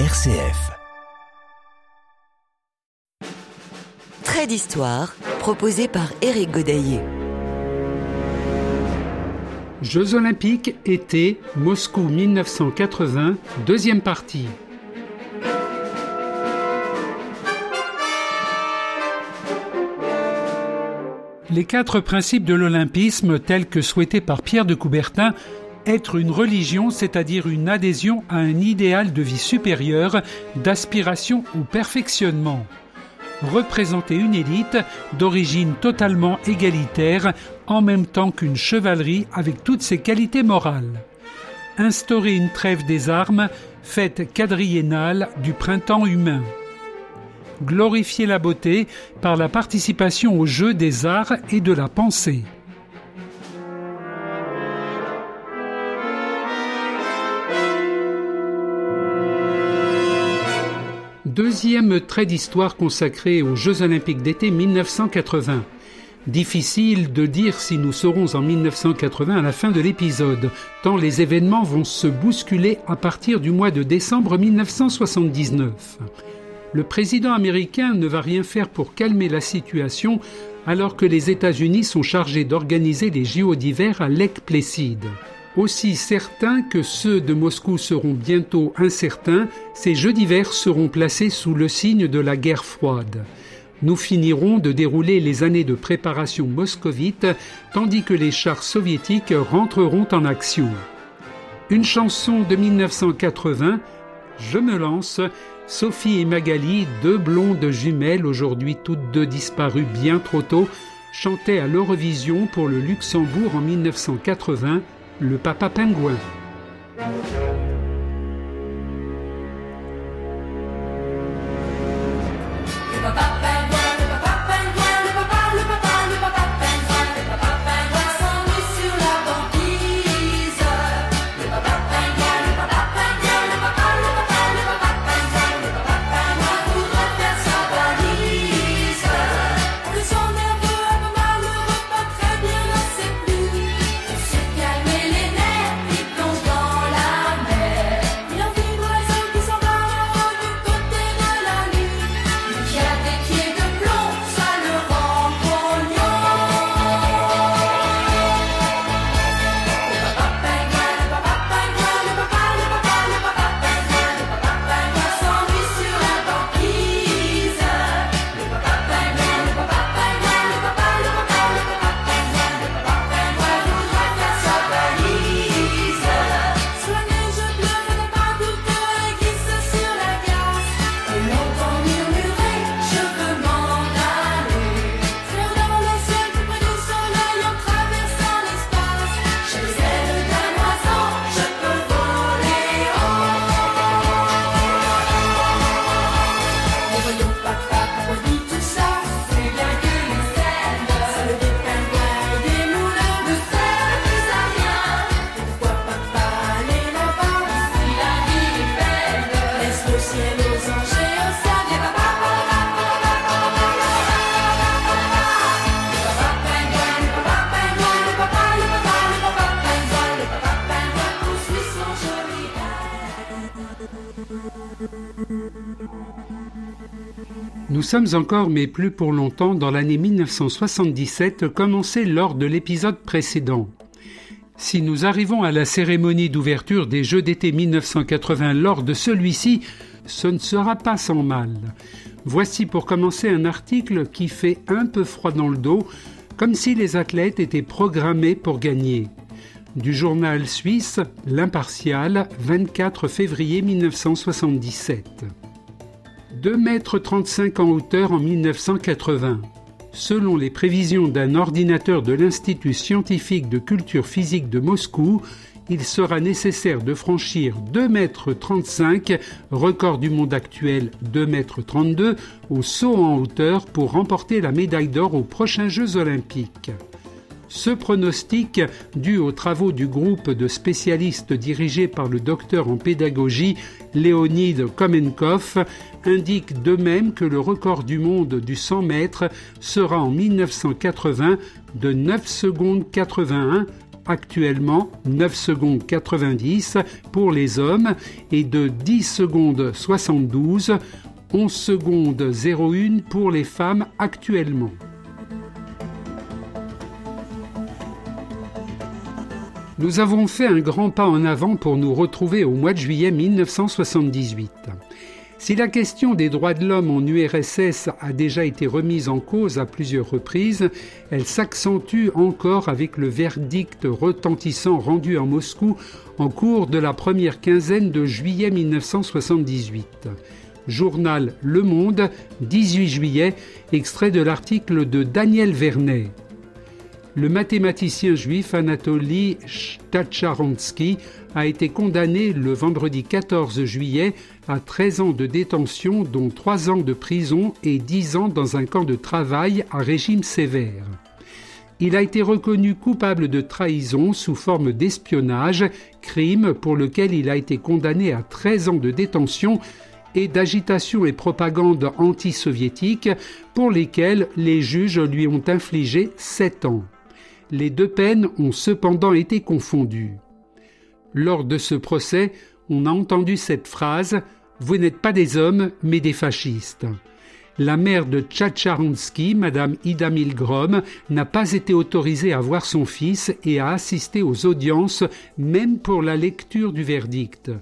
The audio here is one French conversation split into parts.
RCF. Trait d'histoire proposé par Éric Godaillé. Jeux olympiques été Moscou 1980, deuxième partie. Les quatre principes de l'olympisme tels que souhaités par Pierre de Coubertin être une religion, c'est-à-dire une adhésion à un idéal de vie supérieur, d'aspiration au perfectionnement. Représenter une élite d'origine totalement égalitaire, en même temps qu'une chevalerie avec toutes ses qualités morales. Instaurer une trêve des armes, fête quadriennale du printemps humain glorifier la beauté par la participation au jeu des arts et de la pensée. Deuxième trait d'histoire consacré aux Jeux olympiques d'été 1980. Difficile de dire si nous serons en 1980 à la fin de l'épisode, tant les événements vont se bousculer à partir du mois de décembre 1979 le président américain ne va rien faire pour calmer la situation alors que les États-Unis sont chargés d'organiser les JO d'hiver à Lake Placid. Aussi certain que ceux de Moscou seront bientôt incertains, ces Jeux d'hiver seront placés sous le signe de la guerre froide. Nous finirons de dérouler les années de préparation moscovite tandis que les chars soviétiques rentreront en action. Une chanson de 1980, Je me lance, Sophie et Magali, deux blondes jumelles, aujourd'hui toutes deux disparues bien trop tôt, chantaient à l'Eurovision pour le Luxembourg en 1980 le Papa Pingouin. Nous sommes encore, mais plus pour longtemps, dans l'année 1977, commencée lors de l'épisode précédent. Si nous arrivons à la cérémonie d'ouverture des Jeux d'été 1980 lors de celui-ci, ce ne sera pas sans mal. Voici pour commencer un article qui fait un peu froid dans le dos, comme si les athlètes étaient programmés pour gagner. Du journal suisse L'Impartial, 24 février 1977. 2 mètres 35 en hauteur en 1980. Selon les prévisions d'un ordinateur de l'Institut scientifique de culture physique de Moscou, il sera nécessaire de franchir 2 mètres 35, record du monde actuel 2 mètres 32, au saut en hauteur pour remporter la médaille d'or aux prochains Jeux olympiques. Ce pronostic, dû aux travaux du groupe de spécialistes dirigé par le docteur en pédagogie Léonide Komenkov, indique de même que le record du monde du 100 mètres sera en 1980 de 9 secondes 81 actuellement 9 secondes 90 pour les hommes et de 10 secondes 72, 11 secondes 01 pour les femmes actuellement. Nous avons fait un grand pas en avant pour nous retrouver au mois de juillet 1978. Si la question des droits de l'homme en URSS a déjà été remise en cause à plusieurs reprises, elle s'accentue encore avec le verdict retentissant rendu à Moscou en cours de la première quinzaine de juillet 1978. Journal Le Monde, 18 juillet, extrait de l'article de Daniel Vernet le mathématicien juif Anatoly Stacharansky a été condamné le vendredi 14 juillet à 13 ans de détention, dont 3 ans de prison et 10 ans dans un camp de travail à régime sévère. Il a été reconnu coupable de trahison sous forme d'espionnage, crime pour lequel il a été condamné à 13 ans de détention et d'agitation et propagande anti-soviétique pour lesquels les juges lui ont infligé 7 ans les deux peines ont cependant été confondues. Lors de ce procès, on a entendu cette phrase Vous n'êtes pas des hommes, mais des fascistes. La mère de Tchatcharansky, Madame Ida Milgrom, n'a pas été autorisée à voir son fils et à assister aux audiences, même pour la lecture du verdict.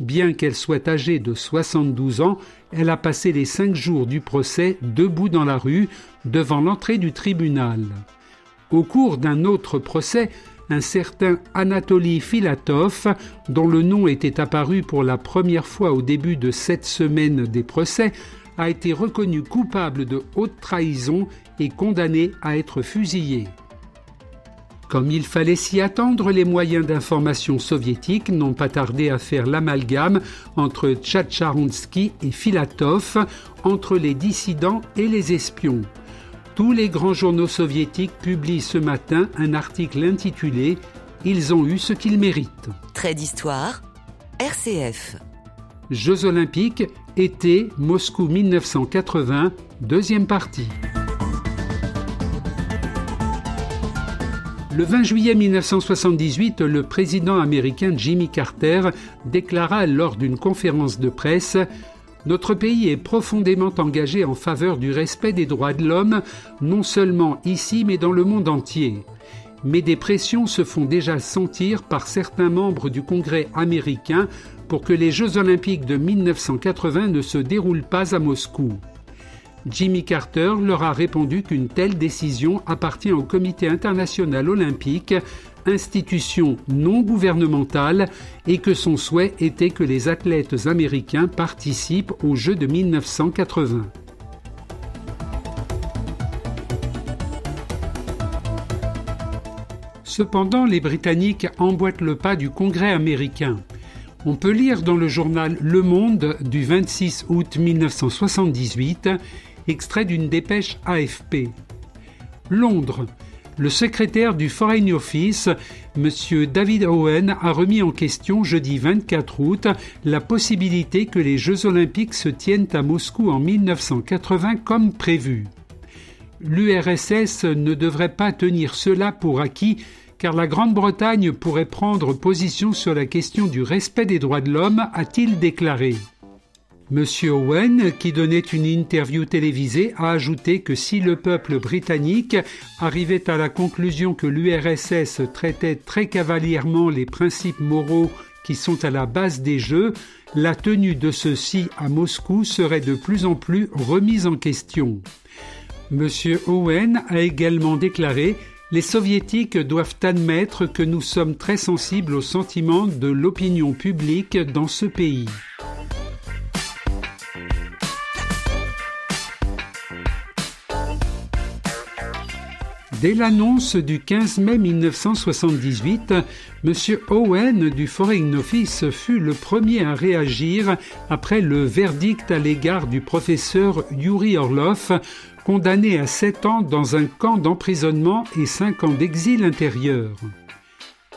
Bien qu'elle soit âgée de 72 ans, elle a passé les cinq jours du procès debout dans la rue, devant l'entrée du tribunal. Au cours d'un autre procès, un certain Anatoly Filatov, dont le nom était apparu pour la première fois au début de cette semaine des procès, a été reconnu coupable de haute trahison et condamné à être fusillé. Comme il fallait s'y attendre, les moyens d'information soviétiques n'ont pas tardé à faire l'amalgame entre Tchatcharonsky et Filatov, entre les dissidents et les espions. Tous les grands journaux soviétiques publient ce matin un article intitulé Ils ont eu ce qu'ils méritent. Trait d'histoire, RCF. Jeux olympiques, été, Moscou 1980, deuxième partie. Le 20 juillet 1978, le président américain Jimmy Carter déclara lors d'une conférence de presse notre pays est profondément engagé en faveur du respect des droits de l'homme, non seulement ici mais dans le monde entier. Mais des pressions se font déjà sentir par certains membres du Congrès américain pour que les Jeux olympiques de 1980 ne se déroulent pas à Moscou. Jimmy Carter leur a répondu qu'une telle décision appartient au Comité international olympique institution non gouvernementale et que son souhait était que les athlètes américains participent aux Jeux de 1980. Cependant, les Britanniques emboîtent le pas du Congrès américain. On peut lire dans le journal Le Monde du 26 août 1978, extrait d'une dépêche AFP. Londres, le secrétaire du Foreign Office, M. David Owen, a remis en question jeudi 24 août la possibilité que les Jeux olympiques se tiennent à Moscou en 1980 comme prévu. L'URSS ne devrait pas tenir cela pour acquis car la Grande-Bretagne pourrait prendre position sur la question du respect des droits de l'homme, a-t-il déclaré. Monsieur Owen, qui donnait une interview télévisée, a ajouté que si le peuple britannique arrivait à la conclusion que l'URSS traitait très cavalierement les principes moraux qui sont à la base des Jeux, la tenue de ceux-ci à Moscou serait de plus en plus remise en question. Monsieur Owen a également déclaré les soviétiques doivent admettre que nous sommes très sensibles aux sentiments de l'opinion publique dans ce pays. Dès l'annonce du 15 mai 1978, M. Owen du Foreign Office fut le premier à réagir après le verdict à l'égard du professeur Yuri Orlov, condamné à 7 ans dans un camp d'emprisonnement et 5 ans d'exil intérieur.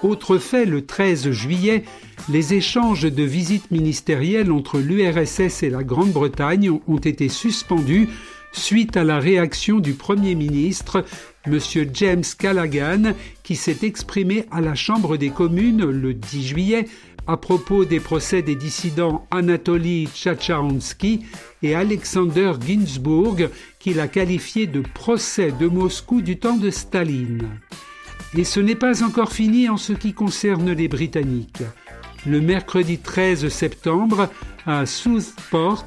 Autre fait, le 13 juillet, les échanges de visites ministérielles entre l'URSS et la Grande-Bretagne ont été suspendus suite à la réaction du Premier ministre, M. James Callaghan, qui s'est exprimé à la Chambre des communes le 10 juillet à propos des procès des dissidents Anatoly Tchatchansky et Alexander Ginsburg, qu'il a qualifié de procès de Moscou du temps de Staline. Et ce n'est pas encore fini en ce qui concerne les Britanniques. Le mercredi 13 septembre, à Southport,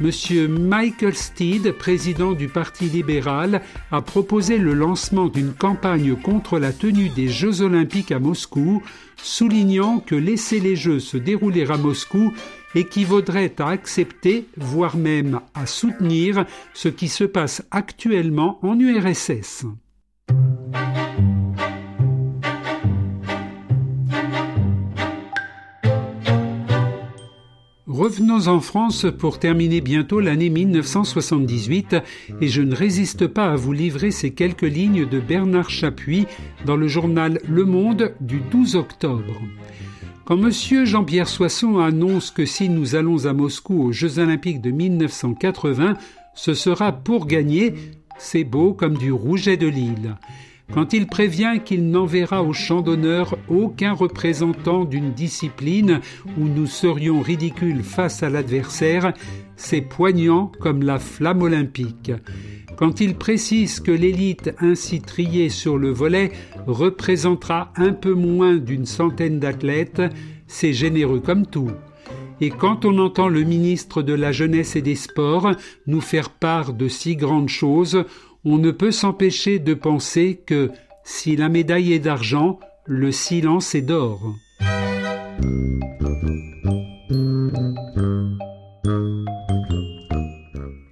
M. Michael Steed, président du Parti libéral, a proposé le lancement d'une campagne contre la tenue des Jeux olympiques à Moscou, soulignant que laisser les Jeux se dérouler à Moscou équivaudrait à accepter, voire même à soutenir, ce qui se passe actuellement en URSS. Revenons en France pour terminer bientôt l'année 1978 et je ne résiste pas à vous livrer ces quelques lignes de Bernard Chapuis dans le journal Le Monde du 12 octobre. Quand M. Jean-Pierre Soisson annonce que si nous allons à Moscou aux Jeux olympiques de 1980, ce sera pour gagner, c'est beau comme du rouget de Lille quand il prévient qu'il n'enverra au champ d'honneur aucun représentant d'une discipline où nous serions ridicules face à l'adversaire, c'est poignant comme la flamme olympique. Quand il précise que l'élite ainsi triée sur le volet représentera un peu moins d'une centaine d'athlètes, c'est généreux comme tout. Et quand on entend le ministre de la Jeunesse et des Sports nous faire part de si grandes choses, on ne peut s'empêcher de penser que si la médaille est d'argent, le silence est d'or.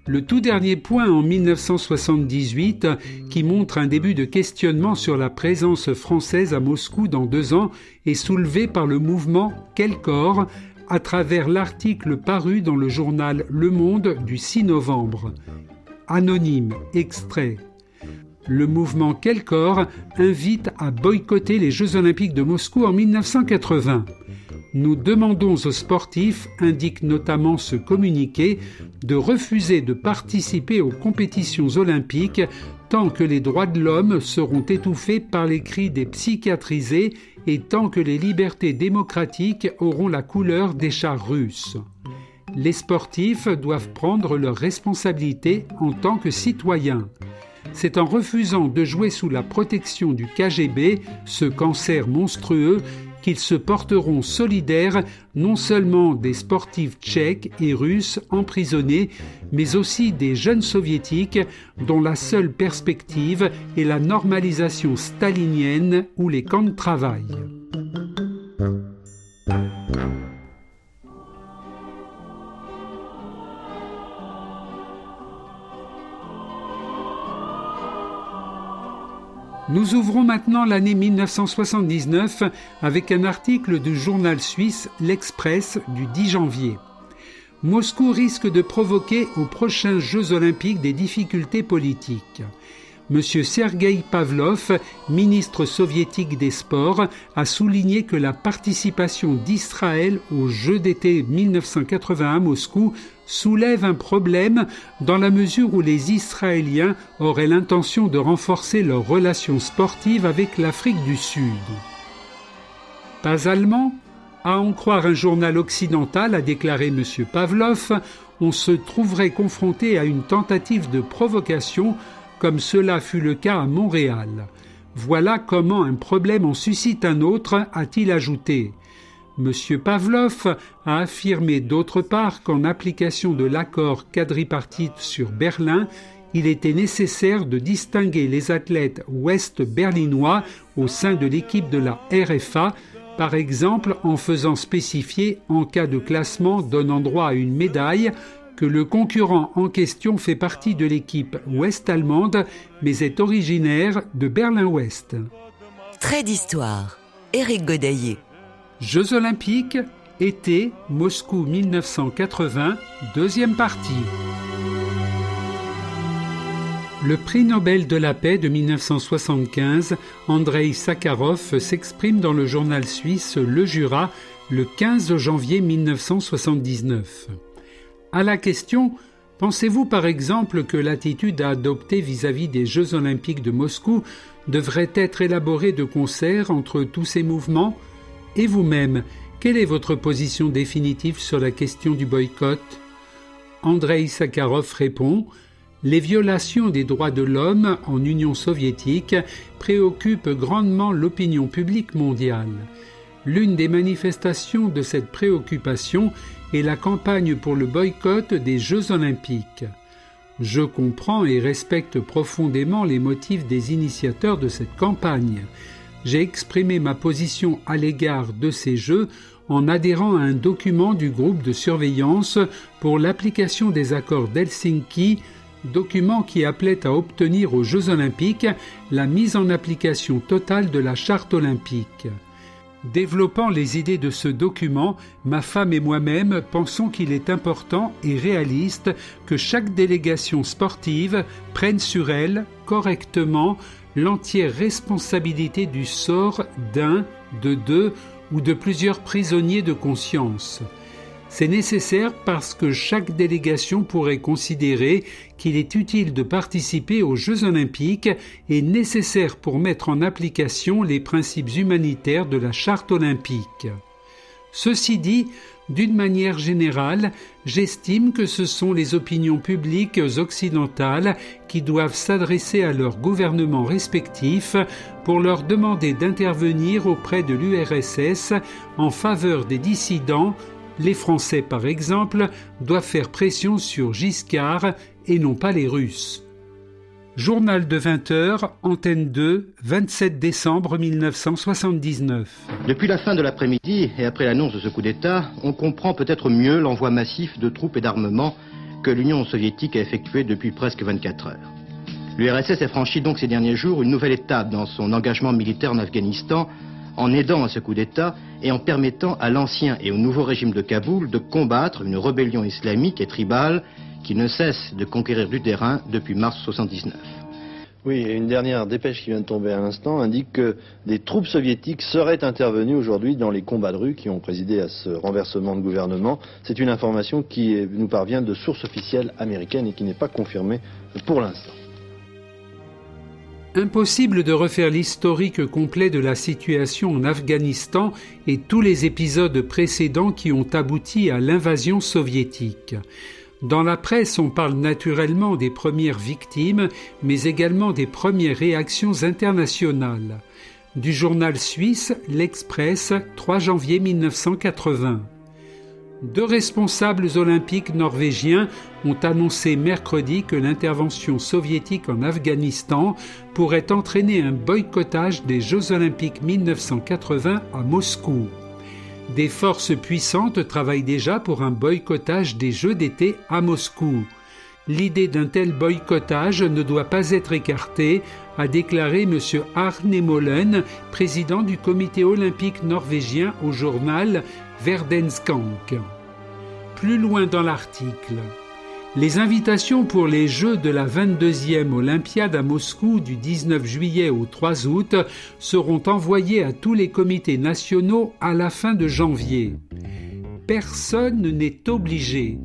Le tout dernier point en 1978, qui montre un début de questionnement sur la présence française à Moscou dans deux ans, est soulevé par le mouvement Quel corps à travers l'article paru dans le journal Le Monde du 6 novembre. Anonyme, extrait. Le mouvement Quel corps invite à boycotter les Jeux olympiques de Moscou en 1980. Nous demandons aux sportifs, indique notamment ce communiqué, de refuser de participer aux compétitions olympiques tant que les droits de l'homme seront étouffés par les cris des psychiatrisés et tant que les libertés démocratiques auront la couleur des chars russes les sportifs doivent prendre leurs responsabilités en tant que citoyens. C'est en refusant de jouer sous la protection du KGB, ce cancer monstrueux, qu'ils se porteront solidaires non seulement des sportifs tchèques et russes emprisonnés, mais aussi des jeunes soviétiques dont la seule perspective est la normalisation stalinienne ou les camps de travail. Nous ouvrons maintenant l'année 1979 avec un article du journal suisse L'Express du 10 janvier. Moscou risque de provoquer aux prochains Jeux olympiques des difficultés politiques. M. Sergei Pavlov, ministre soviétique des Sports, a souligné que la participation d'Israël aux Jeux d'été 1981 à Moscou soulève un problème dans la mesure où les Israéliens auraient l'intention de renforcer leurs relations sportives avec l'Afrique du Sud. Pas allemand À en croire un journal occidental, a déclaré M. Pavlov, on se trouverait confronté à une tentative de provocation comme cela fut le cas à Montréal. Voilà comment un problème en suscite un autre, a-t-il ajouté. M. Pavlov a affirmé d'autre part qu'en application de l'accord quadripartite sur Berlin, il était nécessaire de distinguer les athlètes ouest-berlinois au sein de l'équipe de la RFA, par exemple en faisant spécifier en cas de classement donnant droit à une médaille que le concurrent en question fait partie de l'équipe ouest-allemande, mais est originaire de Berlin-Ouest. Trait d'histoire. Éric Godaillé. Jeux olympiques, été, Moscou 1980, deuxième partie. Le prix Nobel de la paix de 1975, Andrei Sakharov, s'exprime dans le journal suisse Le Jura le 15 janvier 1979. À la question Pensez-vous par exemple que l'attitude à adopter vis-à-vis des Jeux olympiques de Moscou devrait être élaborée de concert entre tous ces mouvements? Et vous-même, quelle est votre position définitive sur la question du boycott? Andrei Sakharov répond Les violations des droits de l'homme en Union soviétique préoccupent grandement l'opinion publique mondiale. L'une des manifestations de cette préoccupation est la campagne pour le boycott des Jeux olympiques. Je comprends et respecte profondément les motifs des initiateurs de cette campagne. J'ai exprimé ma position à l'égard de ces Jeux en adhérant à un document du groupe de surveillance pour l'application des accords d'Helsinki, document qui appelait à obtenir aux Jeux olympiques la mise en application totale de la charte olympique. Développant les idées de ce document, ma femme et moi-même pensons qu'il est important et réaliste que chaque délégation sportive prenne sur elle, correctement, l'entière responsabilité du sort d'un, de deux ou de plusieurs prisonniers de conscience. C'est nécessaire parce que chaque délégation pourrait considérer qu'il est utile de participer aux Jeux olympiques et nécessaire pour mettre en application les principes humanitaires de la charte olympique. Ceci dit, d'une manière générale, j'estime que ce sont les opinions publiques occidentales qui doivent s'adresser à leurs gouvernements respectifs pour leur demander d'intervenir auprès de l'URSS en faveur des dissidents les Français, par exemple, doivent faire pression sur Giscard et non pas les Russes. Journal de 20 heures, antenne 2, 27 décembre 1979. Depuis la fin de l'après-midi et après l'annonce de ce coup d'État, on comprend peut-être mieux l'envoi massif de troupes et d'armements que l'Union soviétique a effectué depuis presque 24 heures. L'URSS a franchi donc ces derniers jours une nouvelle étape dans son engagement militaire en Afghanistan en aidant à ce coup d'État et en permettant à l'ancien et au nouveau régime de Kaboul de combattre une rébellion islamique et tribale qui ne cesse de conquérir du terrain depuis mars 1979. Oui, et une dernière dépêche qui vient de tomber à l'instant indique que des troupes soviétiques seraient intervenues aujourd'hui dans les combats de rue qui ont présidé à ce renversement de gouvernement. C'est une information qui nous parvient de sources officielles américaines et qui n'est pas confirmée pour l'instant. Impossible de refaire l'historique complet de la situation en Afghanistan et tous les épisodes précédents qui ont abouti à l'invasion soviétique. Dans la presse, on parle naturellement des premières victimes, mais également des premières réactions internationales. Du journal suisse L'Express, 3 janvier 1980. Deux responsables olympiques norvégiens ont annoncé mercredi que l'intervention soviétique en Afghanistan pourrait entraîner un boycottage des Jeux olympiques 1980 à Moscou. Des forces puissantes travaillent déjà pour un boycottage des Jeux d'été à Moscou. L'idée d'un tel boycottage ne doit pas être écartée, a déclaré M. Arne Molen, président du comité olympique norvégien au journal Verdenskank. Plus loin dans l'article, les invitations pour les Jeux de la 22e Olympiade à Moscou du 19 juillet au 3 août seront envoyées à tous les comités nationaux à la fin de janvier. Personne n'est obligé.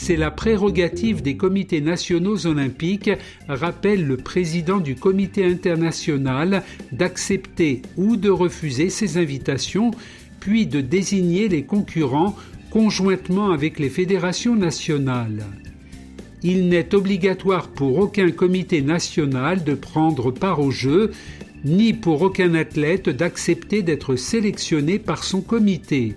C'est la prérogative des comités nationaux olympiques, rappelle le président du comité international, d'accepter ou de refuser ces invitations puis de désigner les concurrents conjointement avec les fédérations nationales. Il n'est obligatoire pour aucun comité national de prendre part aux Jeux, ni pour aucun athlète d'accepter d'être sélectionné par son comité.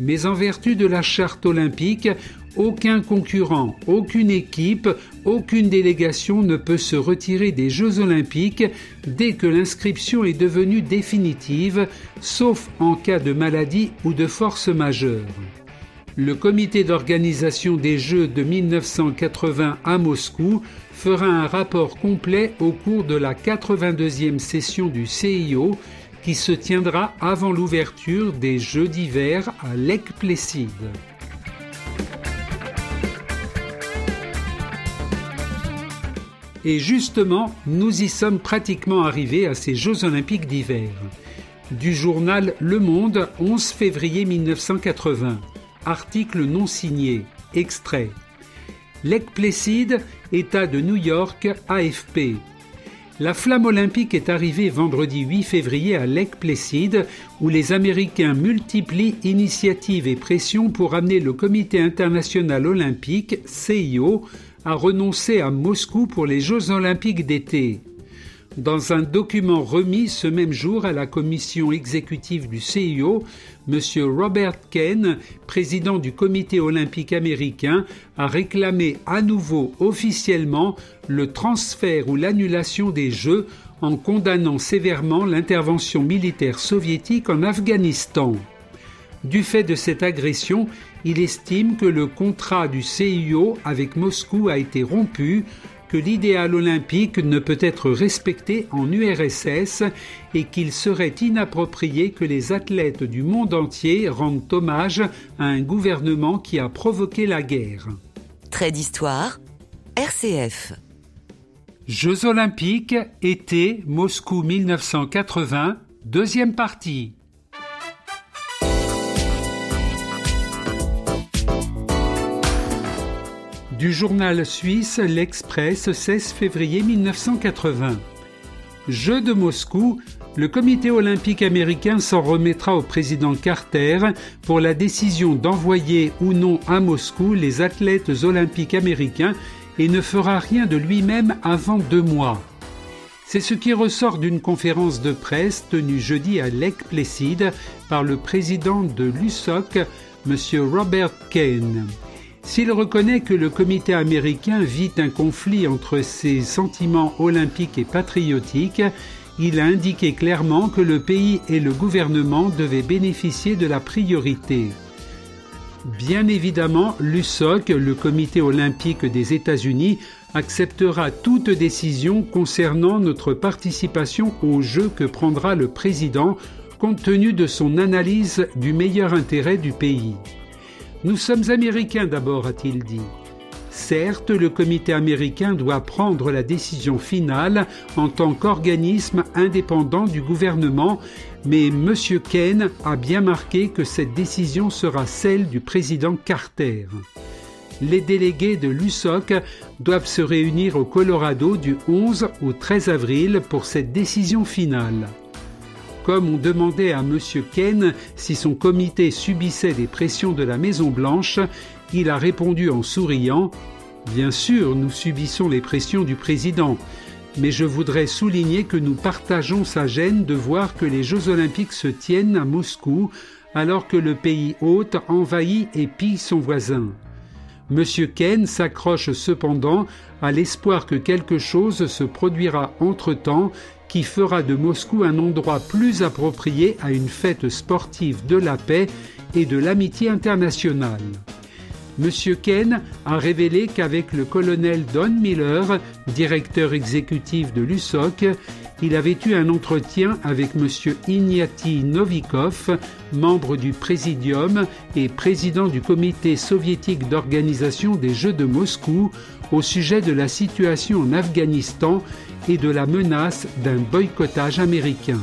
Mais en vertu de la charte olympique, aucun concurrent, aucune équipe, aucune délégation ne peut se retirer des Jeux olympiques dès que l'inscription est devenue définitive, sauf en cas de maladie ou de force majeure. Le comité d'organisation des Jeux de 1980 à Moscou fera un rapport complet au cours de la 82e session du CIO qui se tiendra avant l'ouverture des Jeux d'hiver à Lake Placid. Et justement, nous y sommes pratiquement arrivés à ces Jeux olympiques d'hiver. Du journal Le Monde, 11 février 1980. Article non signé. Extrait. Lake Placid, État de New York, AFP. La flamme olympique est arrivée vendredi 8 février à Lake Placid, où les Américains multiplient initiatives et pressions pour amener le Comité international olympique, CIO, à renoncer à Moscou pour les Jeux olympiques d'été. Dans un document remis ce même jour à la commission exécutive du CIO, M. Robert Kane, président du comité olympique américain, a réclamé à nouveau officiellement le transfert ou l'annulation des Jeux en condamnant sévèrement l'intervention militaire soviétique en Afghanistan. Du fait de cette agression, il estime que le contrat du CIO avec Moscou a été rompu, que l'idéal olympique ne peut être respecté en URSS et qu'il serait inapproprié que les athlètes du monde entier rendent hommage à un gouvernement qui a provoqué la guerre. Trait d'histoire, RCF. Jeux olympiques, été, Moscou 1980, deuxième partie. Du journal suisse L'Express, 16 février 1980. Jeux de Moscou, le comité olympique américain s'en remettra au président Carter pour la décision d'envoyer ou non à Moscou les athlètes olympiques américains et ne fera rien de lui-même avant deux mois. C'est ce qui ressort d'une conférence de presse tenue jeudi à Lake Placid par le président de l'USOC, M. Robert Kane. S'il reconnaît que le comité américain vit un conflit entre ses sentiments olympiques et patriotiques, il a indiqué clairement que le pays et le gouvernement devaient bénéficier de la priorité. Bien évidemment, l'USOC, le comité olympique des États-Unis, acceptera toute décision concernant notre participation aux Jeux que prendra le président compte tenu de son analyse du meilleur intérêt du pays. Nous sommes américains d'abord, a-t-il dit. Certes, le comité américain doit prendre la décision finale en tant qu'organisme indépendant du gouvernement, mais M. Kane a bien marqué que cette décision sera celle du président Carter. Les délégués de l'USOC doivent se réunir au Colorado du 11 au 13 avril pour cette décision finale. Comme on demandait à M. Ken si son comité subissait des pressions de la Maison-Blanche, il a répondu en souriant Bien sûr, nous subissons les pressions du président, mais je voudrais souligner que nous partageons sa gêne de voir que les Jeux olympiques se tiennent à Moscou alors que le pays hôte envahit et pille son voisin. M. Ken s'accroche cependant à l'espoir que quelque chose se produira entre-temps qui fera de Moscou un endroit plus approprié à une fête sportive de la paix et de l'amitié internationale. M. Ken a révélé qu'avec le colonel Don Miller, directeur exécutif de l'USOC, il avait eu un entretien avec M. Ignati Novikov, membre du Présidium et président du comité soviétique d'organisation des Jeux de Moscou, au sujet de la situation en Afghanistan et de la menace d'un boycottage américain.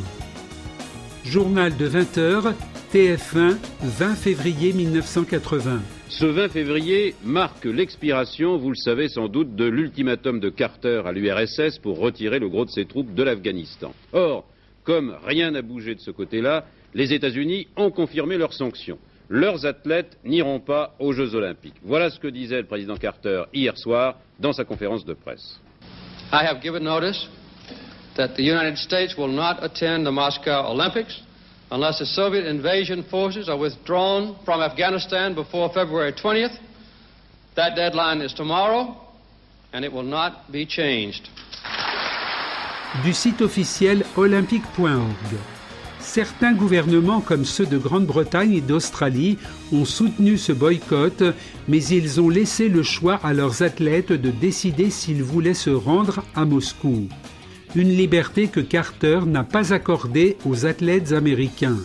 Journal de 20 heures, TF1, 20 février 1980. Ce 20 février marque l'expiration, vous le savez sans doute, de l'ultimatum de Carter à l'URSS pour retirer le gros de ses troupes de l'Afghanistan. Or, comme rien n'a bougé de ce côté-là, les États-Unis ont confirmé leurs sanctions. Leurs athlètes n'iront pas aux Jeux olympiques. Voilà ce que disait le président Carter hier soir dans sa conférence de presse. I have given notice that the United States will not attend the Moscow Olympics unless the Soviet invasion forces are withdrawn from Afghanistan before February 20th. That deadline is tomorrow, and it will not be changed. Du site officiel olympique.org. Certains gouvernements, comme ceux de Grande-Bretagne et d'Australie, ont soutenu ce boycott, mais ils ont laissé le choix à leurs athlètes de décider s'ils voulaient se rendre à Moscou. Une liberté que Carter n'a pas accordée aux athlètes américains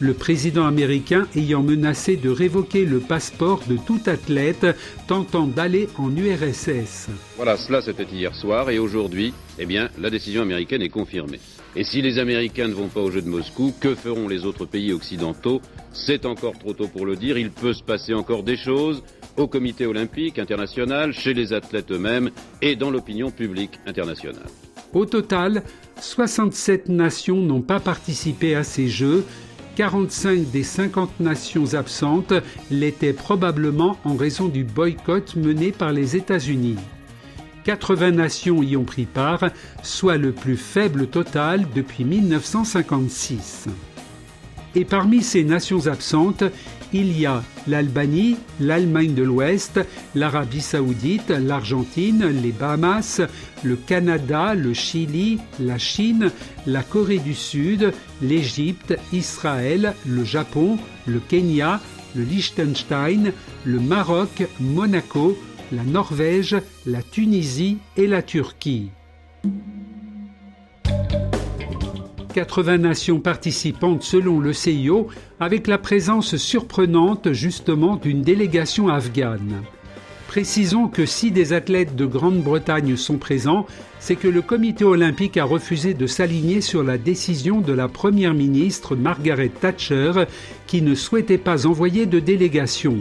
le président américain ayant menacé de révoquer le passeport de tout athlète tentant d'aller en URSS. Voilà, cela c'était hier soir et aujourd'hui, eh bien, la décision américaine est confirmée. Et si les Américains ne vont pas aux Jeux de Moscou, que feront les autres pays occidentaux? C'est encore trop tôt pour le dire, il peut se passer encore des choses. au comité olympique international, chez les athlètes eux-mêmes et dans l'opinion publique internationale. Au total, 67 nations n'ont pas participé à ces Jeux. 45 des 50 nations absentes l'étaient probablement en raison du boycott mené par les États-Unis. 80 nations y ont pris part, soit le plus faible total depuis 1956. Et parmi ces nations absentes, il y a l'Albanie, l'Allemagne de l'Ouest, l'Arabie saoudite, l'Argentine, les Bahamas, le Canada, le Chili, la Chine, la Corée du Sud, l'Égypte, Israël, le Japon, le Kenya, le Liechtenstein, le Maroc, Monaco, la Norvège, la Tunisie et la Turquie. 80 nations participantes selon le CIO, avec la présence surprenante justement d'une délégation afghane. Précisons que si des athlètes de Grande-Bretagne sont présents, c'est que le comité olympique a refusé de s'aligner sur la décision de la première ministre Margaret Thatcher qui ne souhaitait pas envoyer de délégation.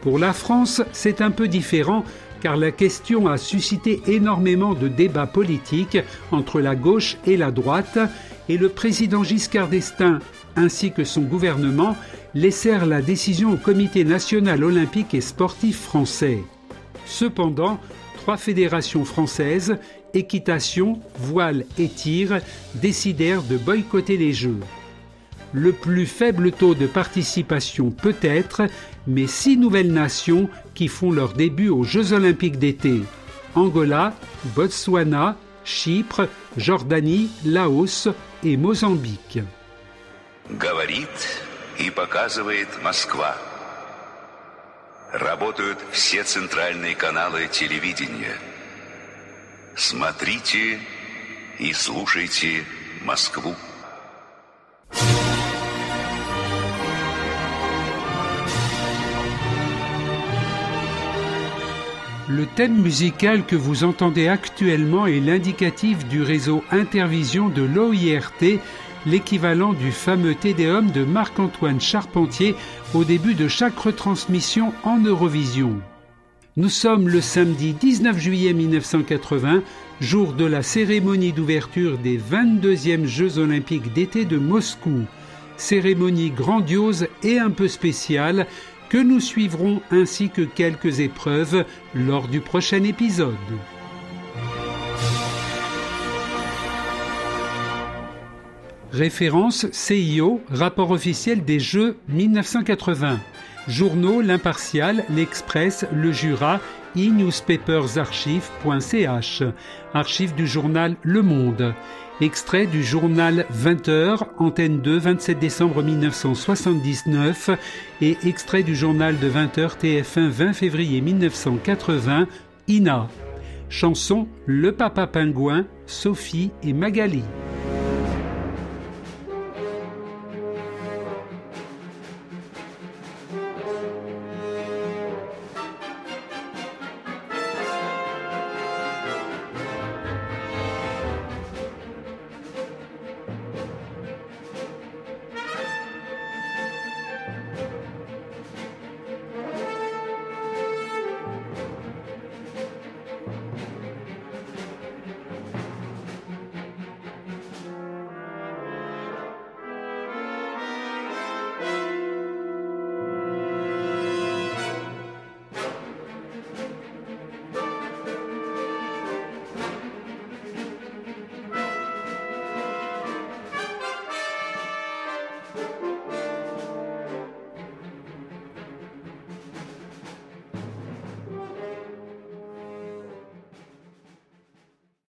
Pour la France, c'est un peu différent car la question a suscité énormément de débats politiques entre la gauche et la droite et le président Giscard d'Estaing ainsi que son gouvernement laissèrent la décision au Comité national olympique et sportif français. Cependant, trois fédérations françaises, équitation, voile et tir, décidèrent de boycotter les Jeux. Le plus faible taux de participation peut-être, mais six nouvelles nations qui font leur début aux Jeux olympiques d'été. Angola, Botswana, Chypre, Jordanie, Laos et Mozambique. Говорит и показывает Москва. Работают все центральные каналы телевидения. Смотрите и слушайте Москву. Le thème musical que vous entendez actuellement est l'indicatif du réseau Intervision de l'OIRT, l'équivalent du fameux Tédéum de Marc-Antoine Charpentier au début de chaque retransmission en Eurovision. Nous sommes le samedi 19 juillet 1980, jour de la cérémonie d'ouverture des 22e Jeux olympiques d'été de Moscou. Cérémonie grandiose et un peu spéciale que nous suivrons ainsi que quelques épreuves lors du prochain épisode. Référence CIO, rapport officiel des Jeux 1980. Journaux L'Impartial, L'Express, Le Jura, e-newspapersarchive.ch. Archives du journal Le Monde. Extrait du journal 20h, Antenne 2, 27 décembre 1979 et extrait du journal de 20h TF1 20 février 1980, INA. Chanson Le Papa Pingouin, Sophie et Magali.